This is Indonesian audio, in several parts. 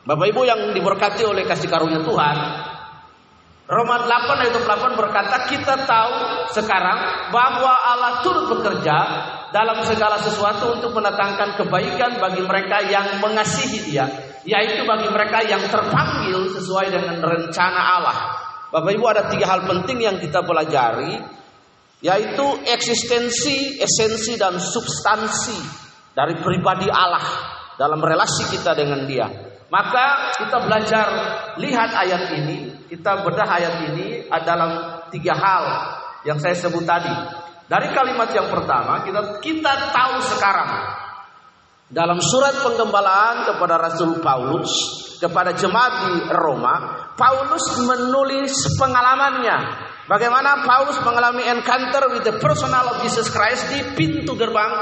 Bapak Ibu yang diberkati oleh kasih karunia Tuhan, Roma 8 ayat 8 berkata kita tahu sekarang bahwa Allah turut bekerja dalam segala sesuatu untuk mendatangkan kebaikan bagi mereka yang mengasihi Dia, yaitu bagi mereka yang terpanggil sesuai dengan rencana Allah. Bapak Ibu ada tiga hal penting yang kita pelajari, yaitu eksistensi, esensi dan substansi dari pribadi Allah dalam relasi kita dengan Dia. Maka kita belajar lihat ayat ini, kita bedah ayat ini dalam tiga hal yang saya sebut tadi. Dari kalimat yang pertama, kita kita tahu sekarang dalam surat penggembalaan kepada Rasul Paulus kepada jemaat di Roma, Paulus menulis pengalamannya. Bagaimana Paulus mengalami encounter with the personal of Jesus Christ di pintu gerbang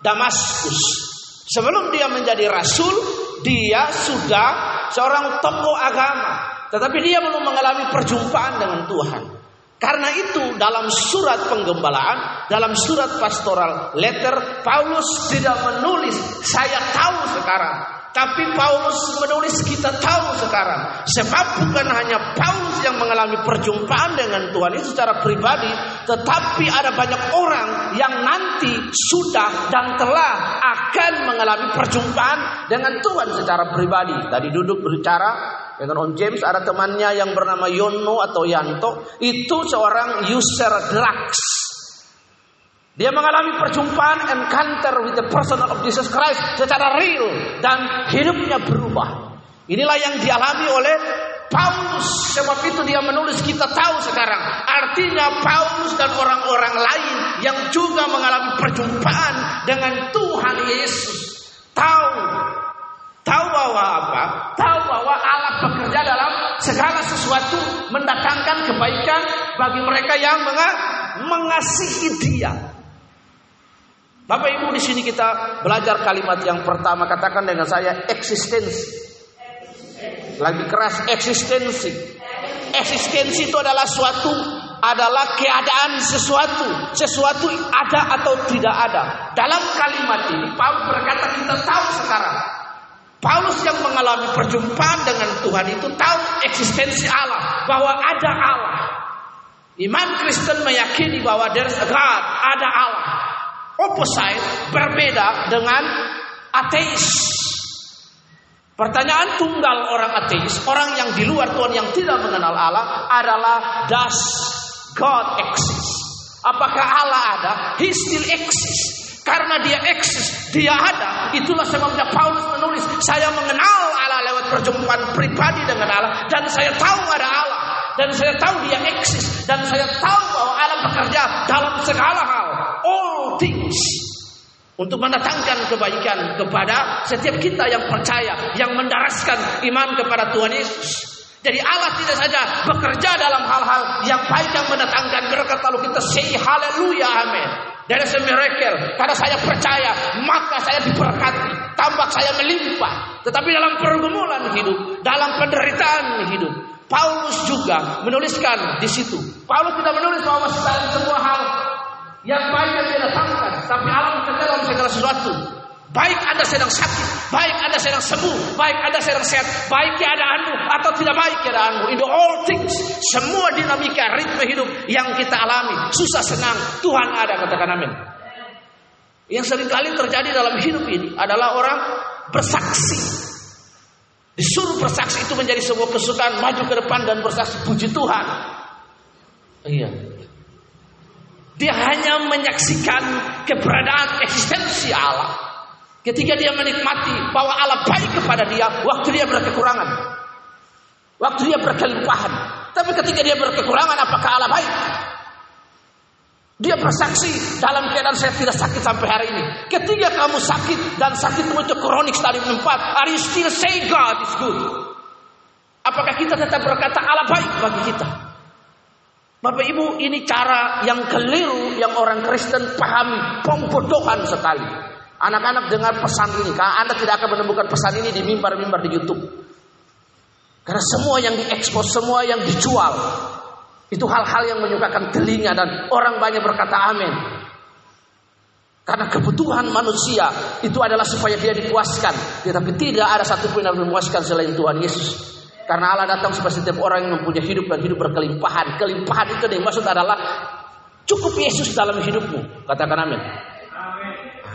Damaskus. Sebelum dia menjadi rasul, dia sudah seorang tokoh agama, tetapi dia belum mengalami perjumpaan dengan Tuhan. Karena itu dalam surat penggembalaan, dalam surat pastoral letter, Paulus tidak menulis saya tahu sekarang, tapi Paulus menulis kita tahu sekarang. Sebab bukan hanya Paulus yang mengalami perjumpaan dengan Tuhan itu secara pribadi. Tetapi ada banyak orang yang nanti sudah dan telah akan mengalami perjumpaan dengan Tuhan secara pribadi. Tadi duduk berbicara dengan Om James ada temannya yang bernama Yono atau Yanto. Itu seorang user drugs. Dia mengalami perjumpaan encounter with the person of Jesus Christ secara real dan hidupnya berubah. Inilah yang dialami oleh Paulus. Sebab itu dia menulis kita tahu sekarang. Artinya Paulus dan orang-orang lain yang juga mengalami perjumpaan dengan Tuhan Yesus. Tahu. Tahu bahwa apa? Tahu bahwa Allah bekerja dalam segala sesuatu mendatangkan kebaikan bagi mereka yang mengasihi dia. Bapak Ibu di sini kita belajar kalimat yang pertama katakan dengan saya eksistensi. Lagi keras eksistensi. Eksistensi itu adalah suatu adalah keadaan sesuatu, sesuatu ada atau tidak ada. Dalam kalimat ini Paulus berkata kita tahu sekarang. Paulus yang mengalami perjumpaan dengan Tuhan itu tahu eksistensi Allah, bahwa ada Allah. Iman Kristen meyakini bahwa there is a God, ada Allah opposite berbeda dengan ateis. Pertanyaan tunggal orang ateis, orang yang di luar Tuhan yang tidak mengenal Allah adalah does God exist? Apakah Allah ada? He still exists. Karena dia eksis, dia ada. Itulah sebabnya Paulus menulis, saya mengenal Allah lewat perjumpaan pribadi dengan Allah dan saya tahu ada Allah dan saya tahu dia eksis dan saya tahu bahwa Allah bekerja dalam segala hal all things untuk mendatangkan kebaikan kepada setiap kita yang percaya, yang mendaraskan iman kepada Tuhan Yesus. Jadi Allah tidak saja bekerja dalam hal-hal yang baik yang mendatangkan berkat lalu kita say haleluya amin. Dari a miracle. Karena saya percaya maka saya diberkati. Tambah saya melimpah. Tetapi dalam pergumulan hidup, dalam penderitaan hidup, Paulus juga menuliskan di situ. Paulus tidak menulis bahwa semua hal yang baik yang dia datangkan, tapi Allah bekerja dalam segala sesuatu. Baik Anda sedang sakit, baik Anda sedang sembuh, baik Anda sedang sehat, baik keadaanmu atau tidak baik keadaanmu. In the all things, semua dinamika ritme hidup yang kita alami, susah senang, Tuhan ada katakan amin. Yang sering kali terjadi dalam hidup ini adalah orang bersaksi. Disuruh bersaksi itu menjadi sebuah kesukaan maju ke depan dan bersaksi puji Tuhan. Iya. Dia hanya menyaksikan keberadaan eksistensi Allah. Ketika dia menikmati bahwa Allah baik kepada dia waktu dia berkekurangan. Waktu dia berkelimpahan. Tapi ketika dia berkekurangan apakah Allah baik? Dia bersaksi dalam keadaan saya tidak sakit sampai hari ini. Ketika kamu sakit dan sakitmu itu kronik stadium 4, are you still say God is good? Apakah kita tetap berkata Allah baik bagi kita? Bapak Ibu, ini cara yang keliru yang orang Kristen pahami, pembodohan sekali. Anak-anak dengar pesan ini, karena Anda tidak akan menemukan pesan ini di mimbar-mimbar di YouTube. Karena semua yang diekspos, semua yang dijual, itu hal-hal yang menyukakan telinga dan orang banyak berkata amin. Karena kebutuhan manusia itu adalah supaya dia dipuaskan. Tetapi tidak ada satupun yang memuaskan selain Tuhan Yesus. Karena Allah datang supaya setiap orang yang mempunyai hidup dan hidup berkelimpahan. Kelimpahan itu yang maksud adalah cukup Yesus dalam hidupmu. Katakan amin.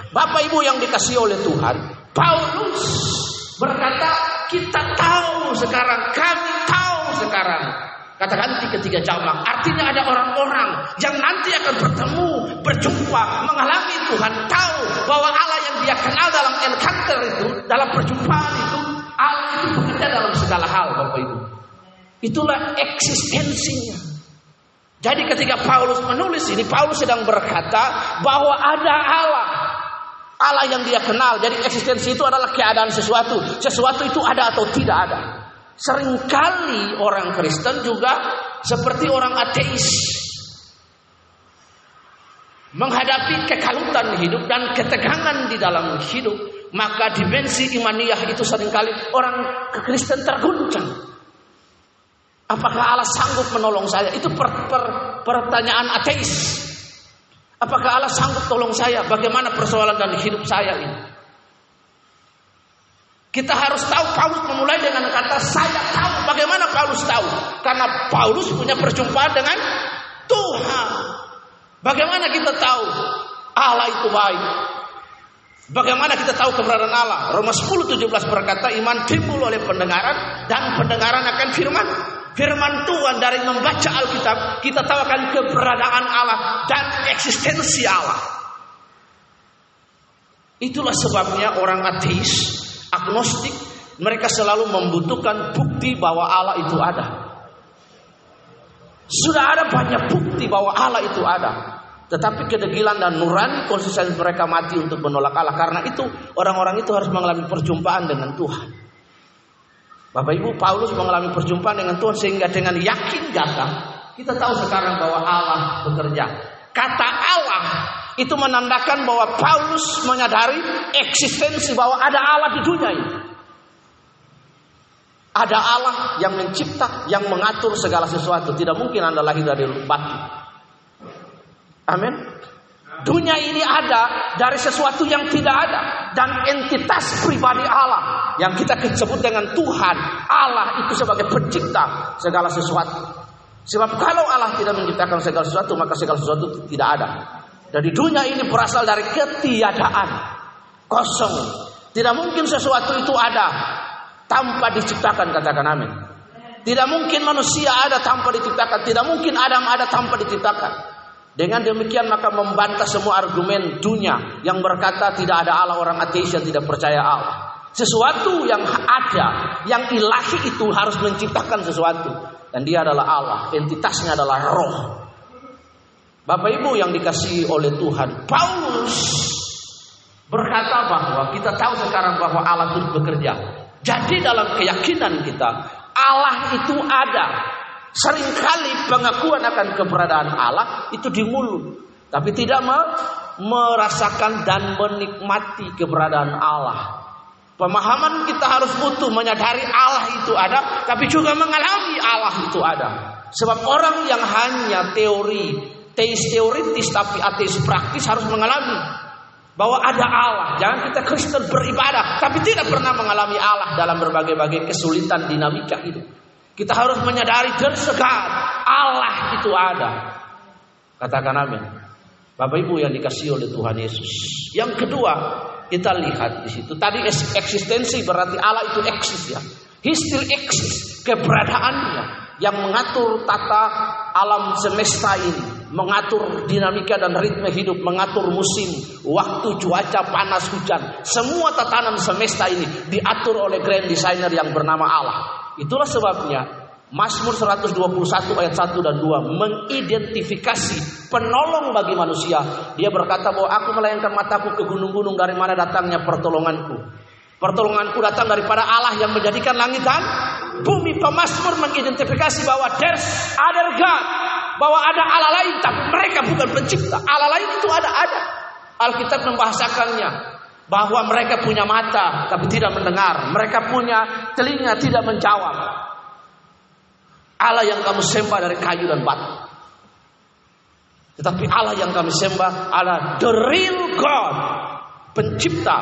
Bapak Ibu yang dikasih oleh Tuhan, Paulus berkata, kita tahu sekarang, kami tahu sekarang. Katakan di ketiga jamak. Artinya ada orang-orang yang nanti akan bertemu, berjumpa, mengalami Tuhan tahu bahwa Allah yang dia kenal dalam encounter itu, dalam perjumpaan itu, Allah itu bekerja dalam segala hal, Bapak Ibu. Itulah eksistensinya. Jadi ketika Paulus menulis ini, Paulus sedang berkata bahwa ada Allah. Allah yang dia kenal. Jadi eksistensi itu adalah keadaan sesuatu. Sesuatu itu ada atau tidak ada. Seringkali orang Kristen juga seperti orang ateis. Menghadapi kekalutan hidup dan ketegangan di dalam hidup. Maka dimensi imaniyah itu sering kali orang Kristen terguncang. Apakah Allah sanggup menolong saya? Itu per, per, pertanyaan ateis. Apakah Allah sanggup tolong saya? Bagaimana persoalan dan hidup saya ini? Kita harus tahu Paulus memulai dengan kata saya tahu. Bagaimana Paulus tahu? Karena Paulus punya perjumpaan dengan Tuhan. Bagaimana kita tahu Allah itu baik? Bagaimana kita tahu keberadaan Allah? Roma 10 17 berkata iman timbul oleh pendengaran dan pendengaran akan firman. Firman Tuhan dari membaca Alkitab kita tahu akan keberadaan Allah dan eksistensi Allah. Itulah sebabnya orang ateis agnostik, mereka selalu membutuhkan bukti bahwa Allah itu ada. Sudah ada banyak bukti bahwa Allah itu ada. Tetapi kedegilan dan nurani konsisten mereka mati untuk menolak Allah. Karena itu orang-orang itu harus mengalami perjumpaan dengan Tuhan. Bapak Ibu Paulus mengalami perjumpaan dengan Tuhan sehingga dengan yakin datang kita tahu sekarang bahwa Allah bekerja. Kata Allah itu menandakan bahwa Paulus menyadari eksistensi bahwa ada Allah di dunia ini. Ada Allah yang mencipta, yang mengatur segala sesuatu. Tidak mungkin Anda lahir dari batu. Amin. Dunia ini ada dari sesuatu yang tidak ada dan entitas pribadi Allah yang kita sebut dengan Tuhan. Allah itu sebagai pencipta segala sesuatu. Sebab kalau Allah tidak menciptakan segala sesuatu, maka segala sesuatu tidak ada. Dan di dunia ini berasal dari ketiadaan. Kosong. Tidak mungkin sesuatu itu ada tanpa diciptakan katakan amin. Tidak mungkin manusia ada tanpa diciptakan. Tidak mungkin Adam ada tanpa diciptakan. Dengan demikian maka membantah semua argumen dunia yang berkata tidak ada Allah orang ateis yang tidak percaya Allah. Sesuatu yang ada, yang ilahi itu harus menciptakan sesuatu. Dan dia adalah Allah, entitasnya adalah roh. Bapak Ibu yang dikasihi oleh Tuhan, Paulus berkata bahwa kita tahu sekarang bahwa Allah itu bekerja. Jadi dalam keyakinan kita, Allah itu ada. Seringkali pengakuan akan keberadaan Allah itu di mulut, tapi tidak merasakan dan menikmati keberadaan Allah. Pemahaman kita harus butuh menyadari Allah itu ada, tapi juga mengalami Allah itu ada. Sebab orang yang hanya teori, teis teoritis tapi ateis praktis harus mengalami bahwa ada Allah. Jangan kita Kristen beribadah tapi tidak pernah mengalami Allah dalam berbagai-bagai kesulitan dinamika hidup. Kita harus menyadari tersegat Allah itu ada. Katakan amin. Bapak Ibu yang dikasih oleh Tuhan Yesus. Yang kedua, kita lihat di situ. Tadi eksistensi berarti Allah itu eksis ya. He still. Keberadaannya yang mengatur tata alam semesta ini, mengatur dinamika dan ritme hidup, mengatur musim, waktu, cuaca, panas, hujan. Semua tatanan semesta ini diatur oleh grand designer yang bernama Allah. Itulah sebabnya Mazmur 121 ayat 1 dan 2 mengidentifikasi penolong bagi manusia. Dia berkata bahwa aku melayangkan mataku ke gunung-gunung dari mana datangnya pertolonganku. Pertolonganku datang daripada Allah yang menjadikan langit dan bumi. Pemasmur mengidentifikasi bahwa there's other God. Bahwa ada Allah lain tapi mereka bukan pencipta. Allah lain itu ada ada. Alkitab membahasakannya bahwa mereka punya mata tapi tidak mendengar, mereka punya telinga tidak menjawab. Allah yang kamu sembah dari kayu dan batu. Tetapi Allah yang kami sembah adalah the real God. Pencipta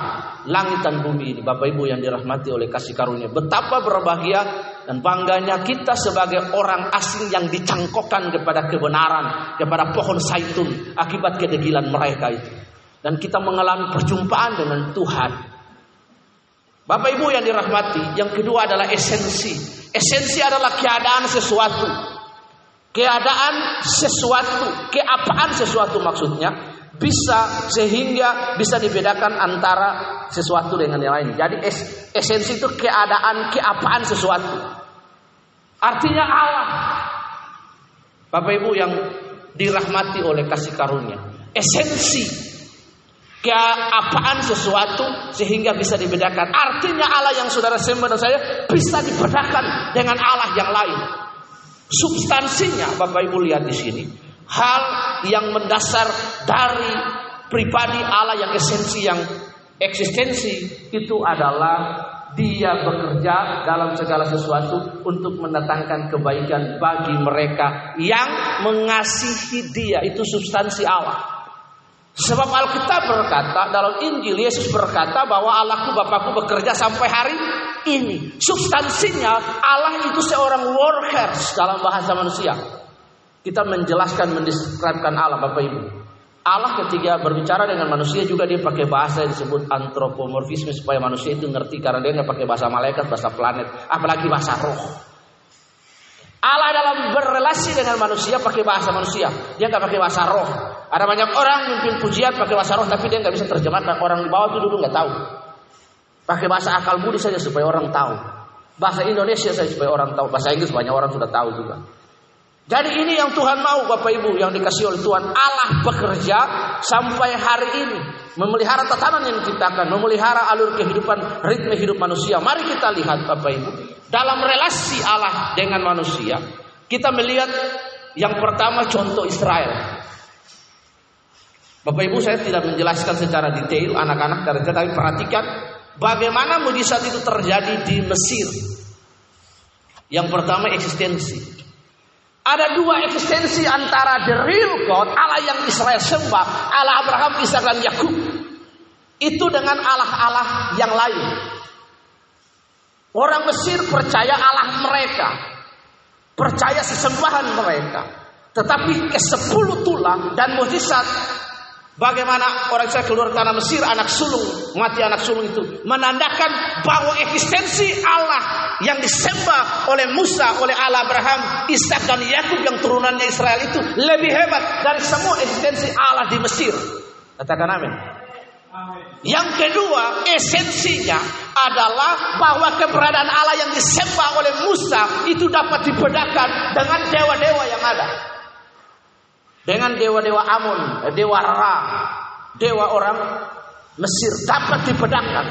langit dan bumi ini. Bapak Ibu yang dirahmati oleh kasih karunia. Betapa berbahagia dan bangganya kita sebagai orang asing yang dicangkokkan kepada kebenaran. Kepada pohon saitun akibat kedegilan mereka itu. Dan kita mengalami perjumpaan dengan Tuhan. Bapak Ibu yang dirahmati, yang kedua adalah esensi. Esensi adalah keadaan sesuatu. Keadaan sesuatu, keapaan sesuatu maksudnya bisa sehingga bisa dibedakan antara sesuatu dengan yang lain. Jadi es, esensi itu keadaan keapaan sesuatu. Artinya Allah. Bapak Ibu yang dirahmati oleh kasih karunia. Esensi keapaan sesuatu sehingga bisa dibedakan. Artinya Allah yang saudara sembah dan saya bisa dibedakan dengan Allah yang lain. Substansinya Bapak Ibu lihat di sini, hal yang mendasar dari pribadi Allah yang esensi yang eksistensi itu adalah dia bekerja dalam segala sesuatu untuk mendatangkan kebaikan bagi mereka yang mengasihi dia itu substansi Allah. Sebab Alkitab berkata dalam Injil Yesus berkata bahwa Allahku Bapakku bekerja sampai hari ini. Substansinya Allah itu seorang workers dalam bahasa manusia. Kita menjelaskan mendeskripsikan Allah Bapak Ibu. Allah ketika berbicara dengan manusia juga dia pakai bahasa yang disebut antropomorfisme supaya manusia itu ngerti karena dia nggak pakai bahasa malaikat, bahasa planet, apalagi bahasa roh. Allah dalam berrelasi dengan manusia pakai bahasa manusia, dia nggak pakai bahasa roh. Ada banyak orang mimpin pujian pakai bahasa roh tapi dia nggak bisa terjemahkan. Orang di bawah itu dulu nggak tahu. Pakai bahasa akal budi saja supaya orang tahu. Bahasa Indonesia saja supaya orang tahu. Bahasa Inggris banyak orang sudah tahu juga. Jadi ini yang Tuhan mau Bapak Ibu yang dikasih oleh Tuhan Allah bekerja sampai hari ini memelihara tatanan yang diciptakan, memelihara alur kehidupan, ritme hidup manusia. Mari kita lihat Bapak Ibu dalam relasi Allah dengan manusia. Kita melihat yang pertama contoh Israel. Bapak Ibu saya tidak menjelaskan secara detail anak-anak dari tetapi perhatikan bagaimana mujizat itu terjadi di Mesir. Yang pertama eksistensi. Ada dua eksistensi antara the real God, Allah yang Israel sembah, Allah Abraham, Ishak dan Yakub. Itu dengan Allah-Allah yang lain. Orang Mesir percaya Allah mereka. Percaya sesembahan mereka. Tetapi ke sepuluh tulang dan mujizat Bagaimana orang saya keluar tanah Mesir anak sulung mati anak sulung itu menandakan bahwa eksistensi Allah yang disembah oleh Musa oleh Allah Abraham, Ishak dan Yakub yang turunannya Israel itu lebih hebat dari semua eksistensi Allah di Mesir. Katakan amin. Yang kedua, esensinya adalah bahwa keberadaan Allah yang disembah oleh Musa itu dapat dibedakan dengan dewa-dewa yang ada dengan dewa-dewa Amun, dewa Ra, dewa orang Mesir dapat dibedakan.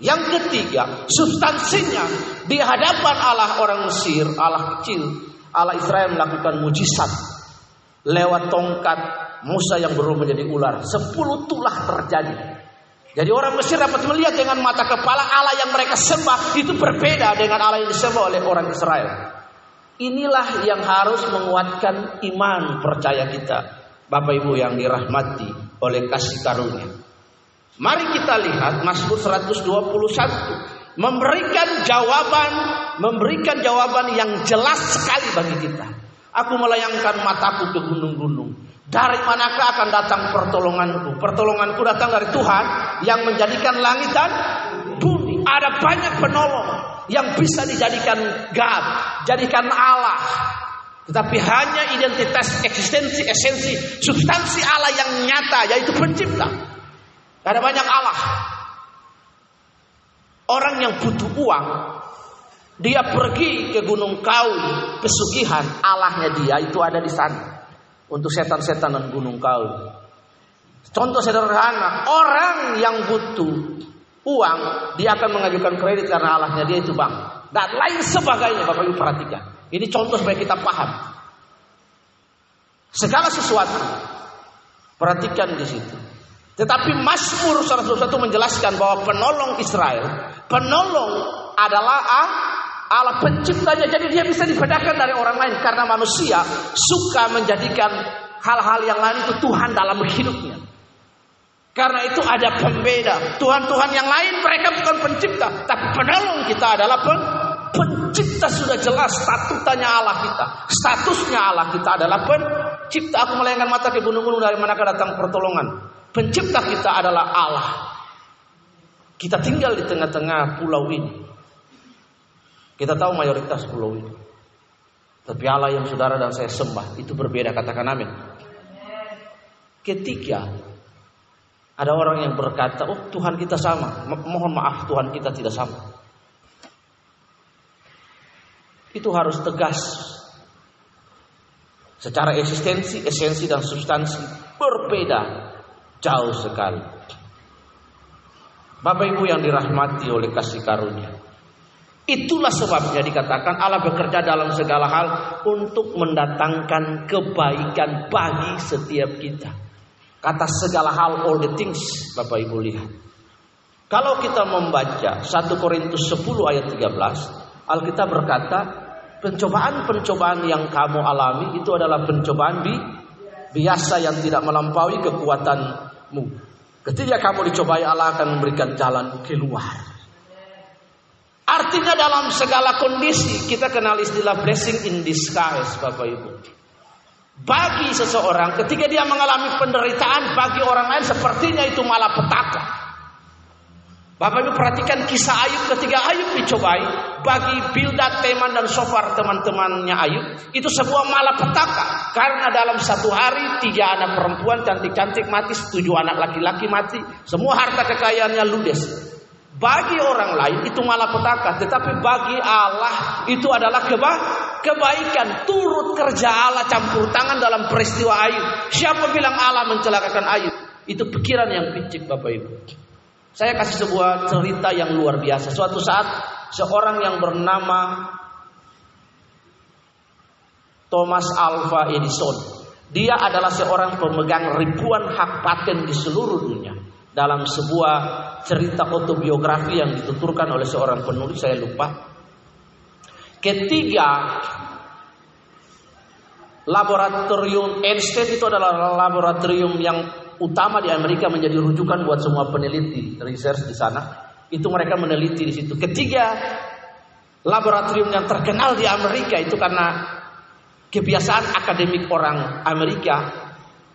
Yang ketiga, substansinya di hadapan Allah orang Mesir, Allah kecil, Allah Israel melakukan mujizat lewat tongkat Musa yang berubah menjadi ular. Sepuluh tulah terjadi. Jadi orang Mesir dapat melihat dengan mata kepala Allah yang mereka sembah itu berbeda dengan Allah yang disembah oleh orang Israel. Inilah yang harus menguatkan iman percaya kita. Bapak Ibu yang dirahmati oleh kasih karunia. Mari kita lihat Mazmur 121 memberikan jawaban memberikan jawaban yang jelas sekali bagi kita. Aku melayangkan mataku ke gunung-gunung. Dari manakah akan datang pertolonganku? Pertolonganku datang dari Tuhan yang menjadikan langit dan bumi. Ada banyak penolong yang bisa dijadikan God, jadikan Allah. Tetapi hanya identitas eksistensi, esensi, substansi Allah yang nyata, yaitu pencipta. Ada banyak Allah. Orang yang butuh uang, dia pergi ke Gunung Kawi, pesugihan, Allahnya dia itu ada di sana. Untuk setan-setan dan Gunung Kawi. Contoh sederhana, orang yang butuh uang, dia akan mengajukan kredit karena Allahnya dia itu bank. Dan lain sebagainya, Bapak Ibu perhatikan. Ini contoh supaya kita paham. Segala sesuatu, perhatikan di situ. Tetapi Mazmur 121 menjelaskan bahwa penolong Israel, penolong adalah Allah penciptanya. Jadi dia bisa dibedakan dari orang lain karena manusia suka menjadikan hal-hal yang lain itu Tuhan dalam hidupnya. Karena itu ada pembeda. Tuhan-Tuhan yang lain mereka bukan pencipta, tapi penolong kita adalah pen pencipta sudah jelas statutanya Allah kita. Statusnya Allah kita adalah pencipta. Aku melayangkan mata ke gunung-gunung dari manakah datang pertolongan. Pencipta kita adalah Allah. Kita tinggal di tengah-tengah pulau ini. Kita tahu mayoritas pulau ini. Tapi Allah yang saudara dan saya sembah itu berbeda katakan amin. Ketika ada orang yang berkata, "Oh, Tuhan kita sama." Mohon maaf, Tuhan kita tidak sama. Itu harus tegas. Secara eksistensi, esensi dan substansi berbeda jauh sekali. Bapak Ibu yang dirahmati oleh kasih karunia. Itulah sebabnya dikatakan Allah bekerja dalam segala hal untuk mendatangkan kebaikan bagi setiap kita. Kata segala hal all the things Bapak Ibu lihat. Kalau kita membaca 1 Korintus 10 ayat 13, Alkitab berkata, pencobaan-pencobaan yang kamu alami itu adalah pencobaan bi biasa yang tidak melampaui kekuatanmu. Ketika kamu dicobai Allah akan memberikan jalan keluar. Artinya dalam segala kondisi kita kenal istilah blessing in disguise Bapak Ibu. Bagi seseorang ketika dia mengalami penderitaan bagi orang lain sepertinya itu malah petaka. Bapak Ibu perhatikan kisah Ayub ketika Ayub dicobai bagi Bildad, Teman dan Sofar teman-temannya Ayub itu sebuah malapetaka karena dalam satu hari tiga anak perempuan cantik-cantik mati, tujuh anak laki-laki mati, semua harta kekayaannya ludes. Bagi orang lain itu malapetaka, tetapi bagi Allah itu adalah keba kebaikan. Turut kerja Allah campur tangan dalam peristiwa Ayub. Siapa bilang Allah mencelakakan Ayub? Itu pikiran yang picik Bapak Ibu. Saya kasih sebuah cerita yang luar biasa. Suatu saat seorang yang bernama Thomas Alva Edison. Dia adalah seorang pemegang ribuan hak paten di seluruh dunia. Dalam sebuah cerita autobiografi yang dituturkan oleh seorang penulis, saya lupa. Ketiga, laboratorium Einstein itu adalah laboratorium yang utama di Amerika menjadi rujukan buat semua peneliti research di sana. Itu mereka meneliti di situ. Ketiga, laboratorium yang terkenal di Amerika itu karena kebiasaan akademik orang Amerika,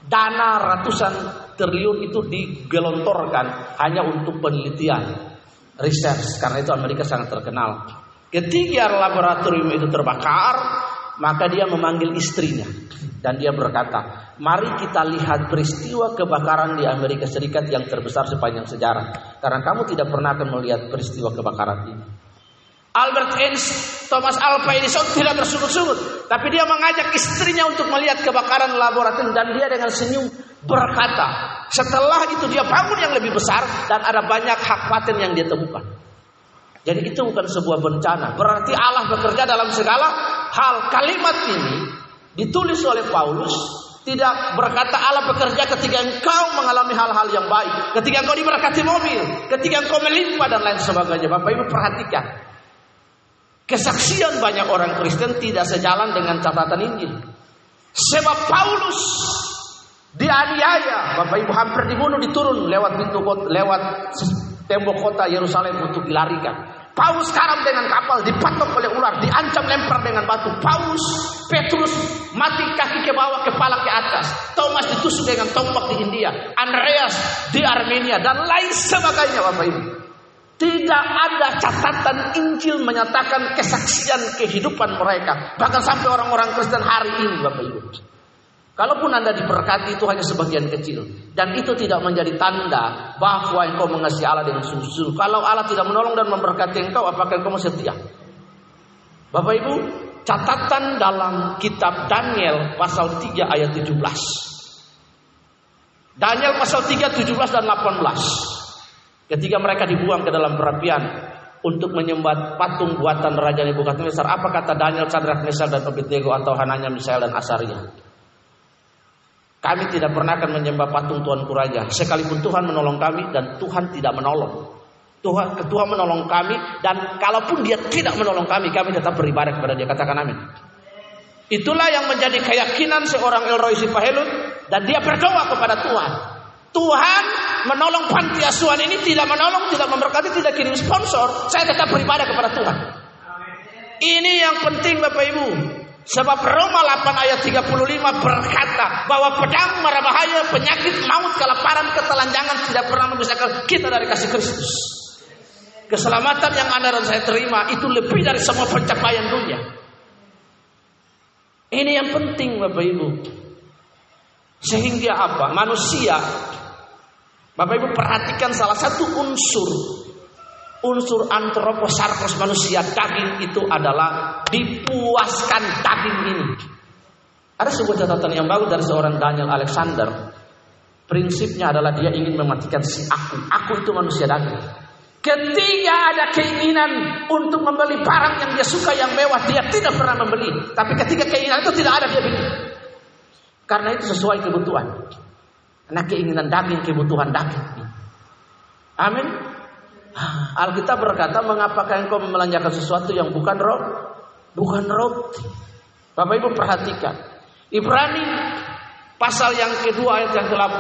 dana ratusan triliun itu digelontorkan hanya untuk penelitian research karena itu Amerika sangat terkenal. Ketiga laboratorium itu terbakar, maka dia memanggil istrinya dan dia berkata, Mari kita lihat peristiwa kebakaran di Amerika Serikat yang terbesar sepanjang sejarah. Karena kamu tidak pernah akan melihat peristiwa kebakaran ini. Albert Einstein, Thomas Alva Edison tidak bersungut-sungut. Tapi dia mengajak istrinya untuk melihat kebakaran laboratorium. Dan dia dengan senyum berkata, setelah itu dia bangun yang lebih besar. Dan ada banyak hak paten yang dia temukan. Jadi itu bukan sebuah bencana. Berarti Allah bekerja dalam segala hal. Kalimat ini ditulis oleh Paulus tidak berkata Allah bekerja ketika engkau mengalami hal-hal yang baik. Ketika engkau diberkati mobil. Ketika engkau melimpah dan lain sebagainya. Bapak Ibu perhatikan. Kesaksian banyak orang Kristen tidak sejalan dengan catatan Injil. Sebab Paulus dianiaya. Bapak Ibu hampir dibunuh diturun lewat pintu lewat tembok kota Yerusalem untuk dilarikan. Paulus karam dengan kapal, dipatok oleh ular, diancam lempar dengan batu. Paulus, Petrus mati kaki ke bawah, kepala ke atas. Thomas ditusuk dengan tombak di India. Andreas di Armenia dan lain sebagainya Bapak Ibu. Tidak ada catatan Injil menyatakan kesaksian kehidupan mereka. Bahkan sampai orang-orang Kristen hari ini Bapak Ibu. Kalaupun Anda diberkati itu hanya sebagian kecil. Dan itu tidak menjadi tanda bahwa engkau mengasihi Allah dengan sungguh-sungguh. Kalau Allah tidak menolong dan memberkati engkau, apakah engkau masih setia? Bapak Ibu, catatan dalam kitab Daniel pasal 3 ayat 17. Daniel pasal 3, 17 dan 18. Ketika mereka dibuang ke dalam perapian untuk menyembah patung buatan Raja Nebukadnezar, apa kata Daniel, Sadrak, Mesal dan Abednego atau Hananya, Misael dan Asaria? Kami tidak pernah akan menyembah patung Tuhan Kuraja. Sekalipun Tuhan menolong kami dan Tuhan tidak menolong. Tuhan, Tuhan menolong kami dan kalaupun dia tidak menolong kami, kami tetap beribadah kepada dia. Katakan amin. Itulah yang menjadi keyakinan seorang Elroy Sipahelut dan dia berdoa kepada Tuhan. Tuhan menolong panti asuhan ini tidak menolong, tidak memberkati, tidak kirim sponsor. Saya tetap beribadah kepada Tuhan. Ini yang penting Bapak Ibu. Sebab Roma 8 ayat 35 berkata bahwa pedang marah bahaya, penyakit, maut, kelaparan, ketelanjangan tidak pernah memisahkan kita dari kasih Kristus. Keselamatan yang Anda dan saya terima itu lebih dari semua pencapaian dunia. Ini yang penting Bapak Ibu. Sehingga apa? Manusia Bapak Ibu perhatikan salah satu unsur unsur antroposarkos manusia daging itu adalah dipuaskan daging ini. Ada sebuah catatan yang bagus dari seorang Daniel Alexander. Prinsipnya adalah dia ingin mematikan si aku. Aku itu manusia daging. Ketika ada keinginan untuk membeli barang yang dia suka yang mewah, dia tidak pernah membeli. Tapi ketika keinginan itu tidak ada, dia beli. Karena itu sesuai kebutuhan. Karena keinginan daging, kebutuhan daging. Amin. Alkitab berkata, mengapakah engkau melanjakan sesuatu yang bukan roh? Bukan roti. Bapak Ibu perhatikan. Ibrani pasal yang kedua ayat yang ke-8.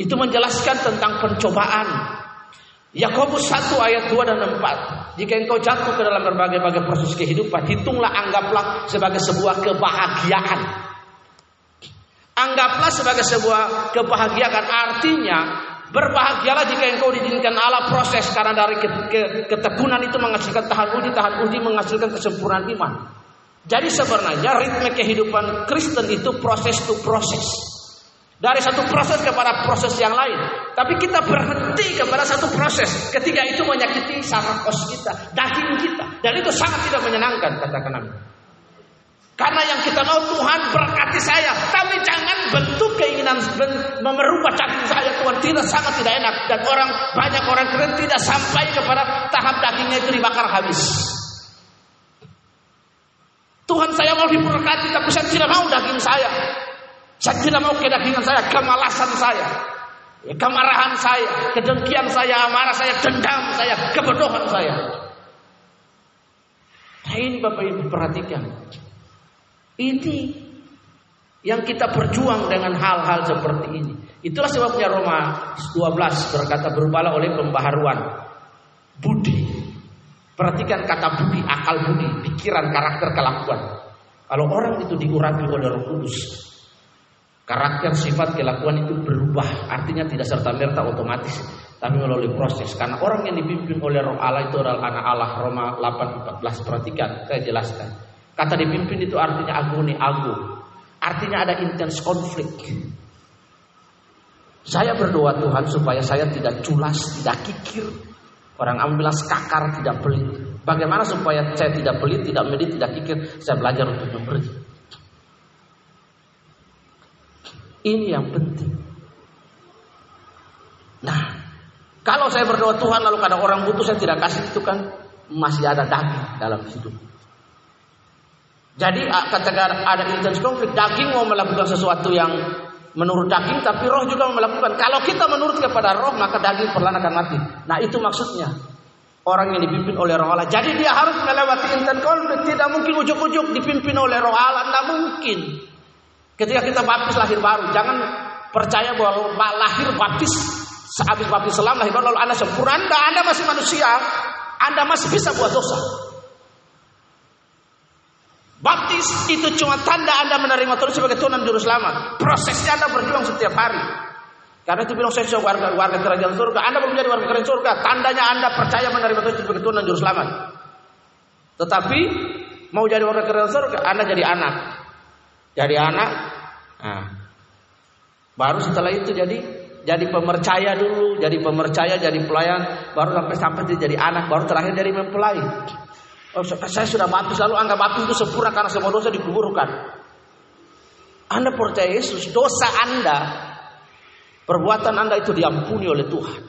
Itu menjelaskan tentang pencobaan Yakobus 1 ayat 2 dan 4. Jika engkau jatuh ke dalam berbagai-bagai proses kehidupan, hitunglah anggaplah sebagai sebuah kebahagiaan. Anggaplah sebagai sebuah kebahagiaan artinya berbahagialah jika engkau diizinkan Allah proses karena dari ketekunan itu menghasilkan tahan uji, tahan uji menghasilkan kesempurnaan iman. Jadi sebenarnya ritme kehidupan Kristen itu proses to proses. Dari satu proses kepada proses yang lain. Tapi kita berhenti kepada satu proses. Ketika itu menyakiti sarkos kita, daging kita. Dan itu sangat tidak menyenangkan, katakan Nabi. Karena yang kita mau Tuhan berkati saya. Tapi jangan bentuk keinginan memerubah daging saya. Tuhan tidak sangat tidak enak. Dan orang banyak orang keren tidak sampai kepada tahap dagingnya itu dibakar habis. Tuhan saya mau diberkati tapi saya tidak mau daging saya. Saya tidak mau kedagingan saya, kemalasan saya, ya, kemarahan saya, kedengkian saya, amarah saya, dendam saya, kebodohan saya. Nah ini Bapak Ibu perhatikan. Ini yang kita berjuang dengan hal-hal seperti ini. Itulah sebabnya Roma 12 berkata berubahlah oleh pembaharuan budi. Perhatikan kata budi, akal budi, pikiran, karakter, kelakuan. Kalau orang itu diurapi oleh Roh Kudus, Karakter sifat kelakuan itu berubah, artinya tidak serta merta otomatis, tapi melalui proses. Karena orang yang dipimpin oleh Roh Allah itu adalah anak Allah. Roma 8:14. Perhatikan, saya jelaskan. Kata dipimpin itu artinya aguni, agung. Artinya ada intens konflik. Saya berdoa Tuhan supaya saya tidak culas, tidak kikir. Orang ambilas kakar, tidak pelit. Bagaimana supaya saya tidak pelit, tidak medit, tidak kikir? Saya belajar untuk memberi. Ini yang penting. Nah, kalau saya berdoa Tuhan lalu ada orang butuh saya tidak kasih itu kan masih ada daging dalam hidup. Jadi ketika ada intens konflik, daging mau melakukan sesuatu yang menurut daging, tapi roh juga mau melakukan. Kalau kita menurut kepada roh, maka daging perlahan akan mati. Nah itu maksudnya orang yang dipimpin oleh roh Allah. Jadi dia harus melewati intens konflik. Tidak mungkin ujuk-ujuk dipimpin oleh roh Allah, tidak mungkin. Ketika kita baptis lahir baru, jangan percaya bahwa lahir baptis sehabis baptis selam lahir baru lalu Anda sempurna. Anda masih manusia, Anda masih bisa buat dosa. Baptis itu cuma tanda Anda menerima Tuhan sebagai Tuhan dan Juru Selamat. Prosesnya Anda berjuang setiap hari. Karena itu bilang saya warga, warga kerajaan surga. Anda belum jadi warga kerajaan surga. Tandanya Anda percaya menerima Tuhan sebagai Tuhan dan Juru Selamat. Tetapi mau jadi warga kerajaan surga, Anda jadi anak jadi anak nah, baru setelah itu jadi jadi pemercaya dulu jadi pemercaya jadi pelayan baru sampai sampai jadi anak baru terakhir jadi mempelai oh, saya sudah baptis lalu anggap baptis itu sempurna karena semua dosa dikuburkan anda percaya Yesus dosa anda perbuatan anda itu diampuni oleh Tuhan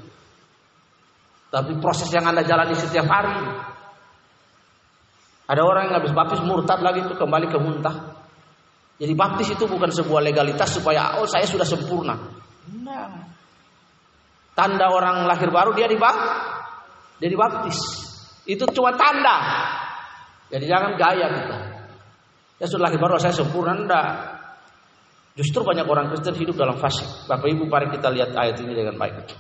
tapi proses yang anda jalani setiap hari ada orang yang habis baptis murtad lagi itu kembali ke muntah jadi baptis itu bukan sebuah legalitas supaya oh saya sudah sempurna. Nah. Tanda orang lahir baru dia dibaptis. Dia dibaptis. Itu cuma tanda. Jadi jangan gaya kita. Ya sudah lahir baru saya sempurna enggak. Justru banyak orang Kristen hidup dalam fase. Bapak Ibu mari kita lihat ayat ini dengan baik.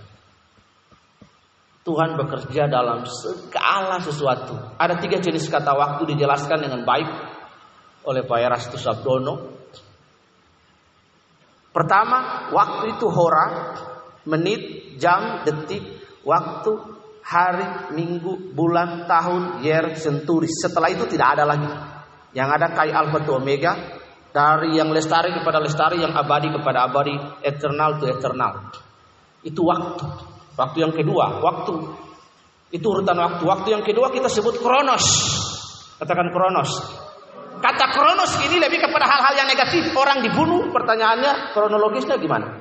Tuhan bekerja dalam segala sesuatu. Ada tiga jenis kata waktu dijelaskan dengan baik oleh Pak Erastus Abdono. Pertama, waktu itu hora, menit, jam, detik, waktu, hari, minggu, bulan, tahun, year, century. Setelah itu tidak ada lagi. Yang ada kai alpha to omega, dari yang lestari kepada lestari, yang abadi kepada abadi, eternal to eternal. Itu waktu. Waktu yang kedua, waktu. Itu urutan waktu. Waktu yang kedua kita sebut kronos. Katakan kronos. Kata kronos ini lebih kepada hal-hal yang negatif. Orang dibunuh, pertanyaannya kronologisnya gimana?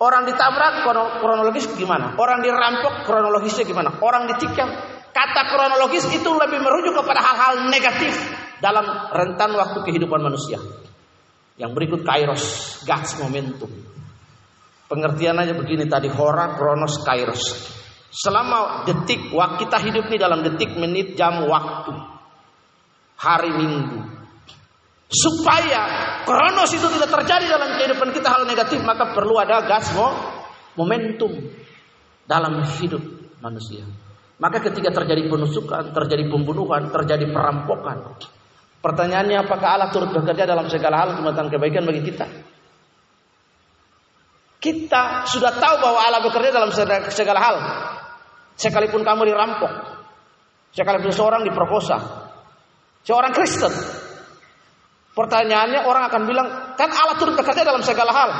Orang ditabrak kronologis gimana? Orang dirampok kronologisnya gimana? Orang ditikam Kata kronologis itu lebih merujuk kepada hal-hal negatif dalam rentan waktu kehidupan manusia. Yang berikut kairos, gas momentum. Pengertian aja begini tadi, hora, kronos, kairos. Selama detik, waktu kita hidup ini dalam detik, menit, jam, waktu. Hari minggu. Supaya kronos itu tidak terjadi dalam kehidupan kita hal negatif, maka perlu ada gas momentum dalam hidup manusia. Maka ketika terjadi penusukan, terjadi pembunuhan, terjadi perampokan. Pertanyaannya apakah Allah turut bekerja dalam segala hal untuk kebaikan bagi kita? Kita sudah tahu bahwa Allah bekerja dalam segala hal. Sekalipun kamu dirampok. Sekalipun seorang diperkosa. Seorang Kristen. Pertanyaannya orang akan bilang, kan Allah turut bekerja dalam segala hal.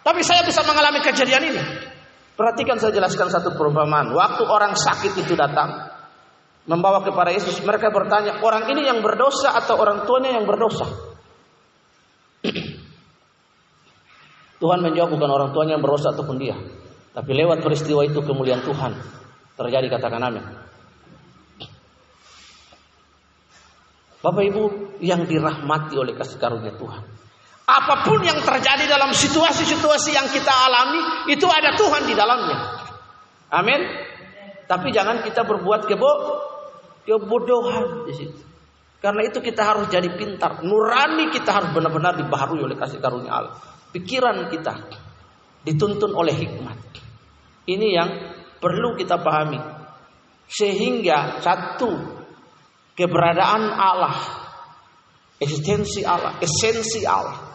Tapi saya bisa mengalami kejadian ini. Perhatikan saya jelaskan satu perumpamaan. Waktu orang sakit itu datang membawa kepada Yesus, mereka bertanya, orang ini yang berdosa atau orang tuanya yang berdosa? Tuhan menjawab bukan orang tuanya yang berdosa ataupun dia. Tapi lewat peristiwa itu kemuliaan Tuhan terjadi katakan amin. Bapak Ibu yang dirahmati oleh kasih karunia Tuhan. Apa pun yang terjadi dalam situasi-situasi yang kita alami, itu ada Tuhan di dalamnya. Amin. Tapi jangan kita berbuat kebo kebodohan di situ. Karena itu kita harus jadi pintar. Nurani kita harus benar-benar dibaharui oleh kasih karunia Allah. Pikiran kita dituntun oleh hikmat. Ini yang perlu kita pahami. Sehingga satu keberadaan Allah, eksistensi Allah, esensi Allah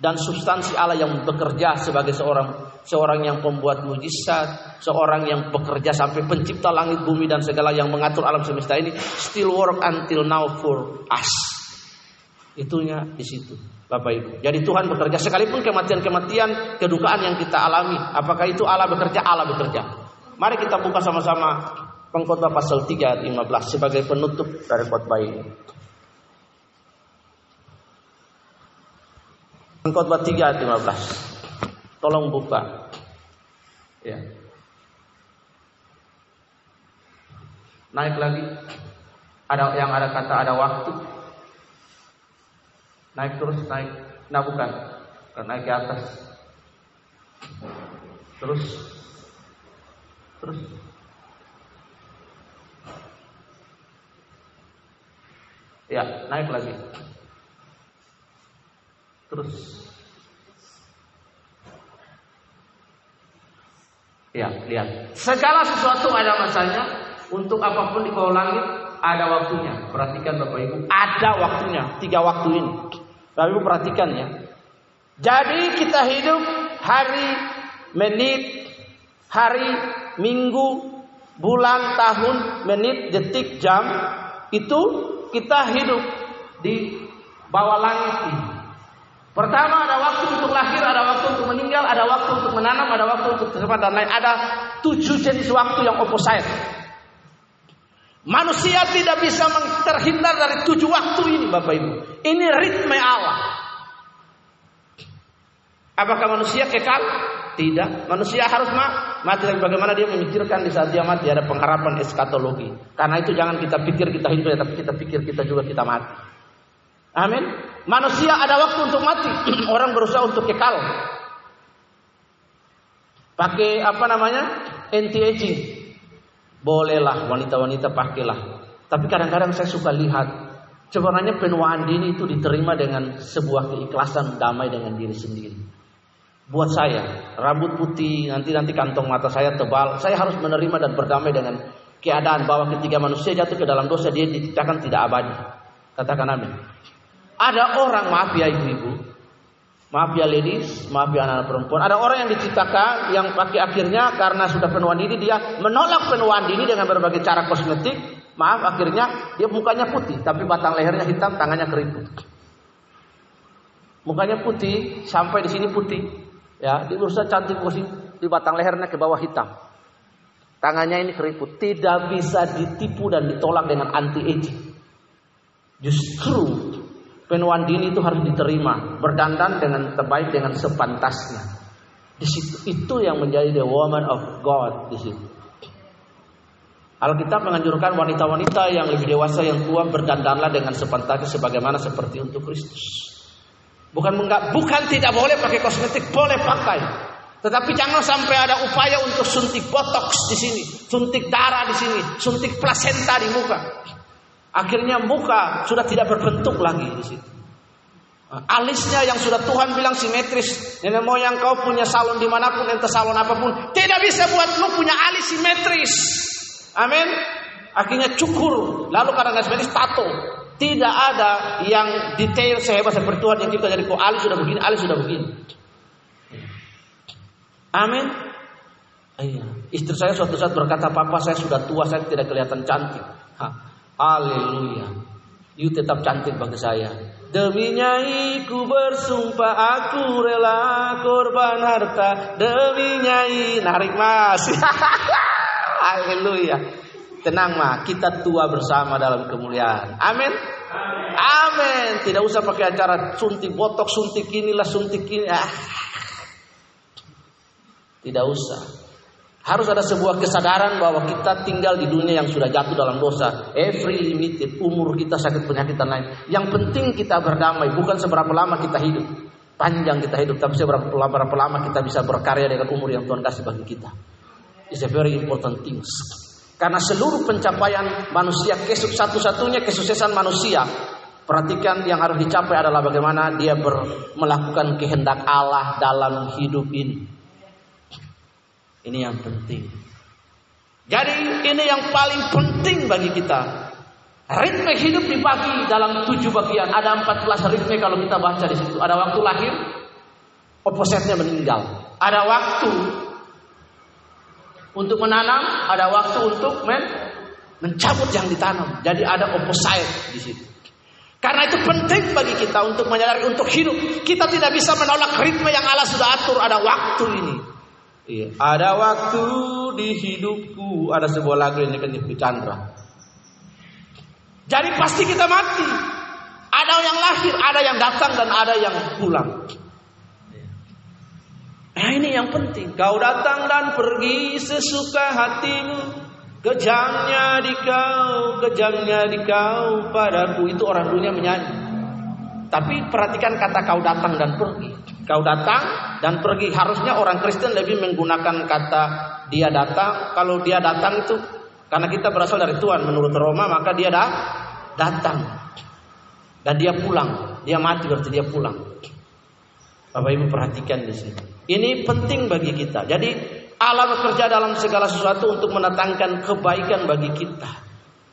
dan substansi Allah yang bekerja sebagai seorang seorang yang pembuat mujizat, seorang yang bekerja sampai pencipta langit bumi dan segala yang mengatur alam semesta ini still work until now for us. Itunya di situ, Bapak Ibu. Jadi Tuhan bekerja sekalipun kematian-kematian, kedukaan yang kita alami, apakah itu Allah bekerja? Allah bekerja. Mari kita buka sama-sama Pengkhotbah pasal 3 ayat 15 sebagai penutup dari khotbah ini. Khotbah 3 ayat 15. Tolong buka. Ya. Naik lagi. Ada yang ada kata ada waktu. Naik terus naik. Nah. Bukan naik ke atas. Terus. Terus. Ya, naik lagi. Terus Ya, lihat. Segala sesuatu ada masanya. Untuk apa pun di bawah langit ada waktunya. Perhatikan Bapak Ibu, ada waktunya. Tiga waktu ini. Bapak Ibu perhatikan ya. Jadi kita hidup hari, menit, hari, minggu, bulan, tahun, menit, detik, jam. Itu kita hidup di bawah langit ini. Pertama ada waktu untuk lahir, ada waktu untuk meninggal, ada waktu untuk menanam, ada waktu untuk tersebar dan lain. Ada tujuh jenis waktu yang opposite. Manusia tidak bisa terhindar dari tujuh waktu ini Bapak Ibu. Ini ritme Allah. Apakah manusia kekal? Tidak. Manusia harus mati. Tapi bagaimana dia memikirkan di saat dia mati ada pengharapan eskatologi. Karena itu jangan kita pikir kita hidup, tapi kita pikir kita juga kita mati. Amin. Manusia ada waktu untuk mati. Orang berusaha untuk kekal. Pakai apa namanya? Anti-aging. Bolehlah wanita-wanita pakailah. Tapi kadang-kadang saya suka lihat Sebenarnya penuaan dini itu diterima dengan sebuah keikhlasan damai dengan diri sendiri. Buat saya, rambut putih, nanti nanti kantong mata saya tebal, saya harus menerima dan berdamai dengan keadaan bahwa ketika manusia jatuh ke dalam dosa dia diciptakan tidak abadi. Katakan amin. Ada orang, maaf ya ibu-ibu, maaf ya ladies, maaf ya anak, -anak perempuan, ada orang yang diciptakan yang pakai akhirnya karena sudah penuaan diri dia menolak penuaan diri dengan berbagai cara kosmetik, Maaf akhirnya dia mukanya putih tapi batang lehernya hitam, tangannya keriput. Mukanya putih sampai di sini putih. Ya, di berusaha cantik posisi di batang lehernya ke bawah hitam. Tangannya ini keriput, tidak bisa ditipu dan ditolak dengan anti aging. Justru penuaan dini itu harus diterima, berdandan dengan terbaik dengan sepantasnya. Di situ itu yang menjadi the woman of God di situ. Alkitab menganjurkan wanita-wanita yang lebih dewasa yang tua berdandanlah dengan sepantasnya sebagaimana seperti untuk Kristus. Bukan enggak, bukan tidak boleh pakai kosmetik, boleh pakai. Tetapi jangan sampai ada upaya untuk suntik botox di sini, suntik darah di sini, suntik plasenta di muka. Akhirnya muka sudah tidak berbentuk lagi di situ. Alisnya yang sudah Tuhan bilang simetris. Nenek moyang kau punya salon di mana pun, entah salon apa pun. Tidak bisa buat lu punya alis simetris. Amin. Akhirnya cukur. Lalu kadang seperti tato. Tidak ada yang detail sehebat seperti Tuhan yang kita jadi kok alis sudah begini, alis sudah begini. Amin. Iya. Istri saya suatu saat berkata, Papa saya sudah tua, saya tidak kelihatan cantik. Haleluya. You tetap cantik bagi saya. Demi nyai ku bersumpah aku rela korban harta Demi nyai narik mas Haleluya. Tenang mah, kita tua bersama dalam kemuliaan. Amin. Amin. Tidak usah pakai acara suntik botok, suntik inilah, suntik ini. Ah. Tidak usah. Harus ada sebuah kesadaran bahwa kita tinggal di dunia yang sudah jatuh dalam dosa. Every limited, umur kita sakit penyakit dan lain. Yang penting kita berdamai, bukan seberapa lama kita hidup. Panjang kita hidup, tapi seberapa berapa lama kita bisa berkarya dengan umur yang Tuhan kasih bagi kita is a very important things. Karena seluruh pencapaian manusia, satu-satunya kesuksesan manusia, perhatikan yang harus dicapai adalah bagaimana dia ber, melakukan kehendak Allah dalam hidup ini. Ini yang penting. Jadi ini yang paling penting bagi kita. Ritme hidup dibagi dalam tujuh bagian. Ada empat belas ritme kalau kita baca di situ. Ada waktu lahir, opposite meninggal. Ada waktu untuk menanam, ada waktu untuk men mencabut yang ditanam. Jadi ada opposite di situ. Karena itu penting bagi kita untuk menyadari untuk hidup. Kita tidak bisa menolak ritme yang Allah sudah atur. Ada waktu ini. Iya. Ada waktu di hidupku. Ada sebuah lagu yang dikenal Chandra. Jadi pasti kita mati. Ada yang lahir, ada yang datang dan ada yang pulang. Nah ini yang penting. Kau datang dan pergi sesuka hatimu. Kejamnya di kau, kejamnya di kau padaku. Itu orang dunia menyanyi. Tapi perhatikan kata kau datang dan pergi. Kau datang dan pergi. Harusnya orang Kristen lebih menggunakan kata dia datang. Kalau dia datang itu karena kita berasal dari Tuhan menurut Roma maka dia dah datang. Dan dia pulang. Dia mati berarti dia pulang. Bapak Ibu perhatikan di sini. Ini penting bagi kita. Jadi Allah bekerja dalam segala sesuatu untuk mendatangkan kebaikan bagi kita.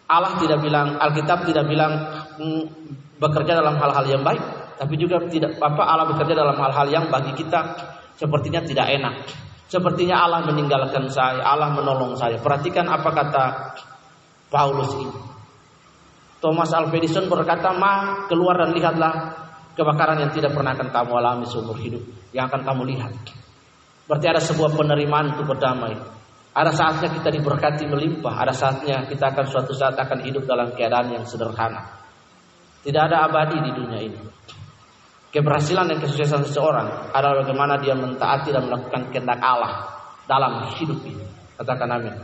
Allah tidak bilang, Alkitab tidak bilang mm, bekerja dalam hal-hal yang baik, tapi juga tidak apa Allah bekerja dalam hal-hal yang bagi kita sepertinya tidak enak. Sepertinya Allah meninggalkan saya, Allah menolong saya. Perhatikan apa kata Paulus ini. Thomas Alva Edison berkata, "Ma, keluar dan lihatlah kebakaran yang tidak pernah akan kamu alami seumur hidup yang akan kamu lihat. Berarti ada sebuah penerimaan untuk berdamai. Ada saatnya kita diberkati melimpah, ada saatnya kita akan suatu saat akan hidup dalam keadaan yang sederhana. Tidak ada abadi di dunia ini. Keberhasilan dan kesuksesan seseorang adalah bagaimana dia mentaati dan melakukan kehendak Allah dalam hidup ini. Katakan amin.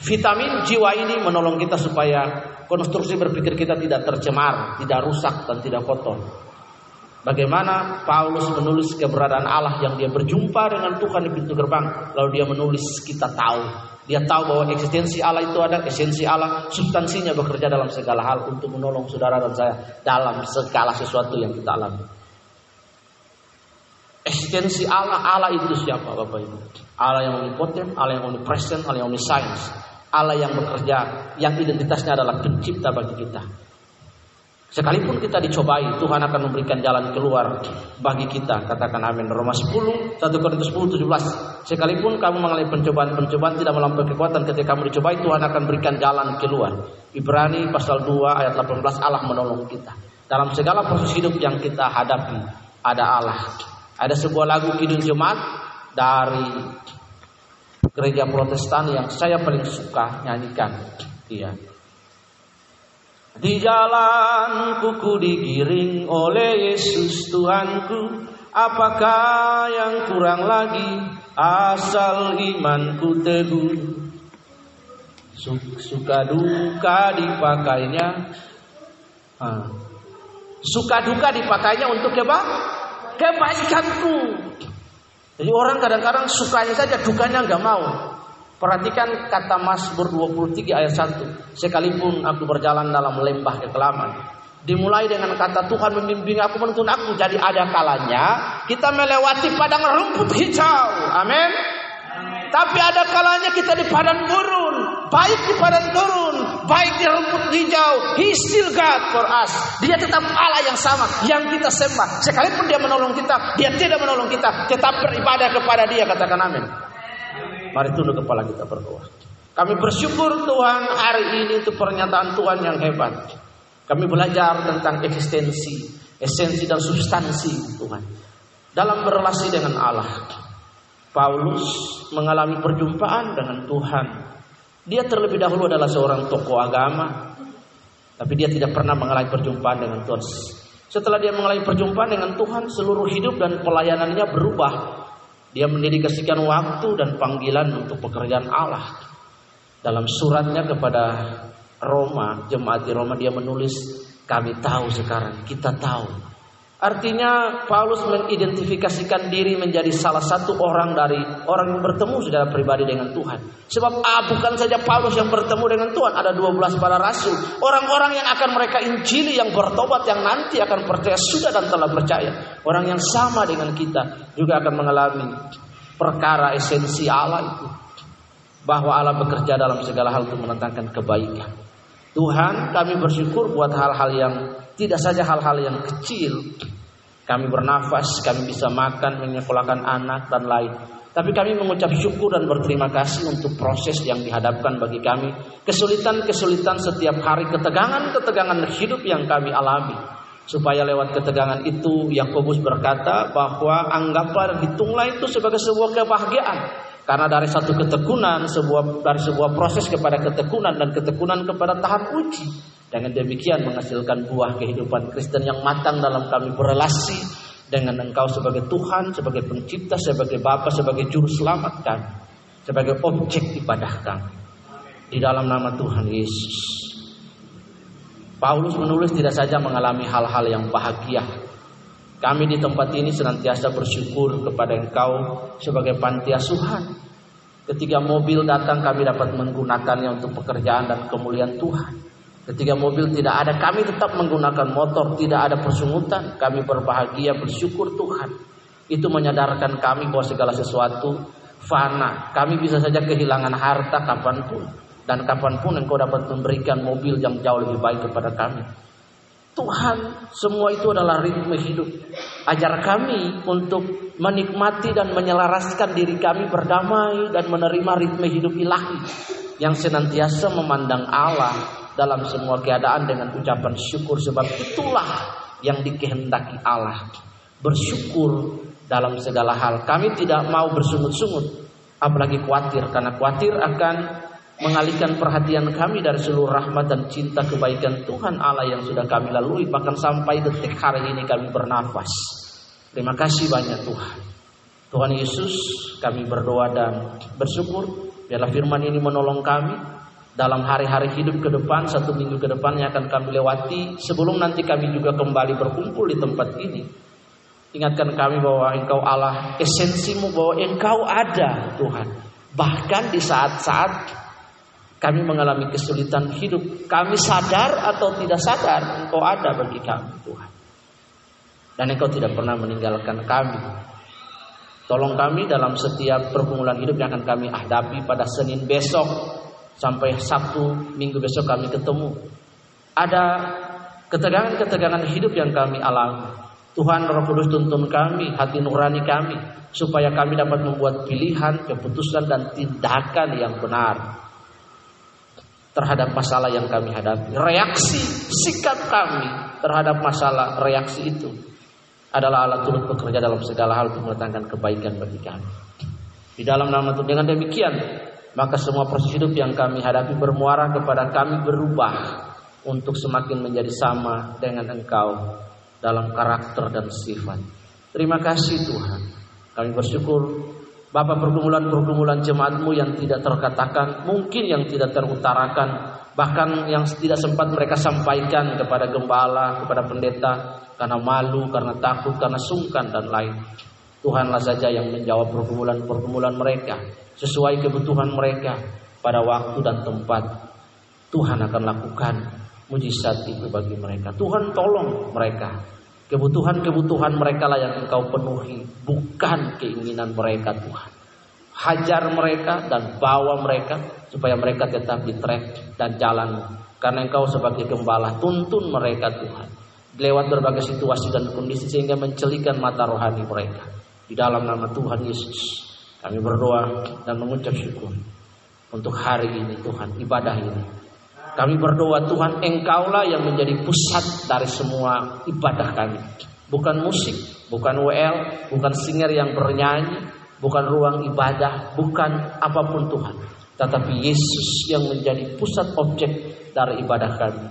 Vitamin jiwa ini menolong kita supaya konstruksi berpikir kita tidak tercemar, tidak rusak dan tidak kotor. Bagaimana Paulus menulis keberadaan Allah yang dia berjumpa dengan Tuhan di pintu gerbang, lalu dia menulis kita tahu Dia tahu bahwa eksistensi Allah itu ada, esensi Allah, substansinya bekerja dalam segala hal untuk menolong saudara dan saya dalam segala sesuatu yang kita alami. Eksistensi Allah, Allah itu siapa Bapak Ibu? Allah yang omnipotent, Allah yang omnipresent, Allah yang omniscience. Allah yang bekerja, yang identitasnya adalah pencipta bagi kita. Sekalipun kita dicobai, Tuhan akan memberikan jalan keluar bagi kita. Katakan amin. Roma 10, 1 Korintus 10, 17. Sekalipun kamu mengalami pencobaan-pencobaan tidak melampaui kekuatan ketika kamu dicobai, Tuhan akan berikan jalan keluar. Ibrani pasal 2 ayat 18 Allah menolong kita. Dalam segala proses hidup yang kita hadapi, ada Allah. Ada sebuah lagu Kidung Jemaat dari gereja Protestan yang saya paling suka nyanyikan. Iya. Di jalan kuku digiring oleh Yesus Tuhanku. Apakah yang kurang lagi? Asal imanku teguh. Suka duka dipakainya. Suka duka dipakainya untuk keba kebaikanku Jadi orang kadang-kadang sukanya saja dukanya nggak mau Perhatikan kata Mazmur 23 ayat 1. Sekalipun aku berjalan dalam lembah kekelaman. Dimulai dengan kata Tuhan membimbing aku menuntun aku. Jadi ada kalanya kita melewati padang rumput hijau. Amin. Tapi ada kalanya kita di padang gurun. Baik di padang gurun. Baik di rumput hijau. He still God for us. Dia tetap Allah yang sama. Yang kita sembah. Sekalipun dia menolong kita. Dia tidak menolong kita. Tetap beribadah kepada dia. Katakan amin. Mari tunduk kepala kita berdoa. Kami bersyukur Tuhan hari ini itu pernyataan Tuhan yang hebat. Kami belajar tentang eksistensi, esensi dan substansi Tuhan. Dalam berrelasi dengan Allah. Paulus mengalami perjumpaan dengan Tuhan. Dia terlebih dahulu adalah seorang tokoh agama. Tapi dia tidak pernah mengalami perjumpaan dengan Tuhan. Setelah dia mengalami perjumpaan dengan Tuhan, seluruh hidup dan pelayanannya berubah dia mendedikasikan waktu dan panggilan untuk pekerjaan Allah. Dalam suratnya kepada Roma, jemaat di Roma dia menulis, kami tahu sekarang, kita tahu Artinya Paulus mengidentifikasikan diri menjadi salah satu orang dari orang yang bertemu secara pribadi dengan Tuhan. Sebab ah, bukan saja Paulus yang bertemu dengan Tuhan, ada 12 para rasul. Orang-orang yang akan mereka injili yang bertobat yang nanti akan percaya sudah dan telah percaya. Orang yang sama dengan kita juga akan mengalami perkara esensi Allah itu. Bahwa Allah bekerja dalam segala hal untuk menentangkan kebaikan. Tuhan kami bersyukur buat hal-hal yang tidak saja hal-hal yang kecil, kami bernafas, kami bisa makan, menyekolahkan anak dan lain. Tapi kami mengucap syukur dan berterima kasih untuk proses yang dihadapkan bagi kami. Kesulitan-kesulitan setiap hari, ketegangan-ketegangan hidup yang kami alami. Supaya lewat ketegangan itu Yakobus berkata bahwa anggaplah dan hitunglah itu sebagai sebuah kebahagiaan. Karena dari satu ketekunan, sebuah dari sebuah proses kepada ketekunan dan ketekunan kepada tahap uji. Dengan demikian menghasilkan buah kehidupan Kristen yang matang dalam kami berelasi dengan Engkau sebagai Tuhan, sebagai pencipta, sebagai Bapa, sebagai juru selamat kami, sebagai objek ibadah kami. Di dalam nama Tuhan Yesus. Paulus menulis tidak saja mengalami hal-hal yang bahagia. Kami di tempat ini senantiasa bersyukur kepada Engkau sebagai panti asuhan. Ketika mobil datang kami dapat menggunakannya untuk pekerjaan dan kemuliaan Tuhan. Ketika mobil tidak ada, kami tetap menggunakan motor, tidak ada persungutan. Kami berbahagia, bersyukur Tuhan. Itu menyadarkan kami bahwa segala sesuatu fana. Kami bisa saja kehilangan harta kapan pun. Dan kapan pun engkau dapat memberikan mobil yang jauh lebih baik kepada kami. Tuhan, semua itu adalah ritme hidup. Ajar kami untuk menikmati dan menyelaraskan diri kami berdamai dan menerima ritme hidup ilahi yang senantiasa memandang Allah dalam semua keadaan dengan ucapan syukur sebab itulah yang dikehendaki Allah. Bersyukur dalam segala hal. Kami tidak mau bersungut-sungut apalagi khawatir karena khawatir akan mengalihkan perhatian kami dari seluruh rahmat dan cinta kebaikan Tuhan Allah yang sudah kami lalui bahkan sampai detik hari ini kami bernafas. Terima kasih banyak Tuhan. Tuhan Yesus, kami berdoa dan bersyukur biarlah firman ini menolong kami dalam hari-hari hidup ke depan, satu minggu ke depannya akan kami lewati sebelum nanti kami juga kembali berkumpul di tempat ini. Ingatkan kami bahwa Engkau Allah, esensimu bahwa Engkau ada Tuhan. Bahkan di saat-saat kami mengalami kesulitan hidup, kami sadar atau tidak sadar, Engkau ada bagi kami, Tuhan. Dan Engkau tidak pernah meninggalkan kami. Tolong kami dalam setiap pergumulan hidup yang akan kami hadapi pada Senin besok sampai Sabtu minggu besok kami ketemu. Ada ketegangan-ketegangan hidup yang kami alami. Tuhan Roh Kudus tuntun kami, hati nurani kami supaya kami dapat membuat pilihan, keputusan dan tindakan yang benar terhadap masalah yang kami hadapi. Reaksi sikap kami terhadap masalah reaksi itu adalah alat turut bekerja dalam segala hal untuk mendatangkan kebaikan bagi kami. Di dalam nama Tuhan dengan demikian maka semua proses hidup yang kami hadapi bermuara kepada kami berubah untuk semakin menjadi sama dengan Engkau dalam karakter dan sifat. Terima kasih Tuhan. Kami bersyukur Bapak pergumulan-pergumulan jemaatmu yang tidak terkatakan, mungkin yang tidak terutarakan, bahkan yang tidak sempat mereka sampaikan kepada gembala, kepada pendeta, karena malu, karena takut, karena sungkan dan lain. Tuhanlah saja yang menjawab pergumulan-pergumulan mereka sesuai kebutuhan mereka pada waktu dan tempat. Tuhan akan lakukan mujizat itu bagi mereka. Tuhan tolong mereka Kebutuhan-kebutuhan mereka lah yang engkau penuhi, bukan keinginan mereka Tuhan. Hajar mereka dan bawa mereka supaya mereka tetap di trek dan jalan. Karena engkau sebagai gembala tuntun mereka Tuhan. Lewat berbagai situasi dan kondisi sehingga mencelikan mata rohani mereka. Di dalam nama Tuhan Yesus kami berdoa dan mengucap syukur untuk hari ini Tuhan ibadah ini kami berdoa Tuhan engkaulah yang menjadi pusat dari semua ibadah kami. Bukan musik, bukan WL, bukan singer yang bernyanyi, bukan ruang ibadah, bukan apa pun Tuhan. Tetapi Yesus yang menjadi pusat objek dari ibadah kami.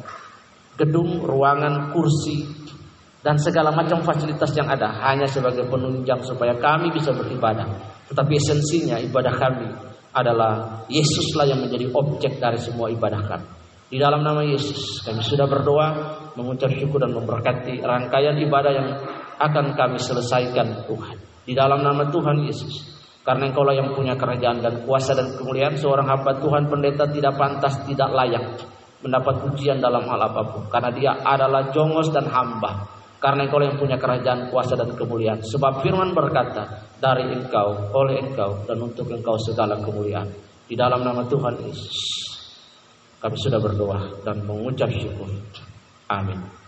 Gedung, ruangan, kursi, dan segala macam fasilitas yang ada hanya sebagai penunjang supaya kami bisa beribadah. Tetapi esensinya ibadah kami adalah Yesuslah yang menjadi objek dari semua ibadah kami. Di dalam nama Yesus kami sudah berdoa mengucap syukur dan memberkati rangkaian ibadah yang akan kami selesaikan Tuhan. Di dalam nama Tuhan Yesus. Karena engkau lah yang punya kerajaan dan kuasa dan kemuliaan seorang hamba Tuhan pendeta tidak pantas, tidak layak mendapat pujian dalam hal apa pun. Karena dia adalah jongos dan hamba. Karena engkau yang punya kerajaan, kuasa dan kemuliaan. Sebab firman berkata, dari engkau, oleh engkau, dan untuk engkau segala kemuliaan. Di dalam nama Tuhan Yesus. Kami sudah berdoa dan mengucap syukur. Amin.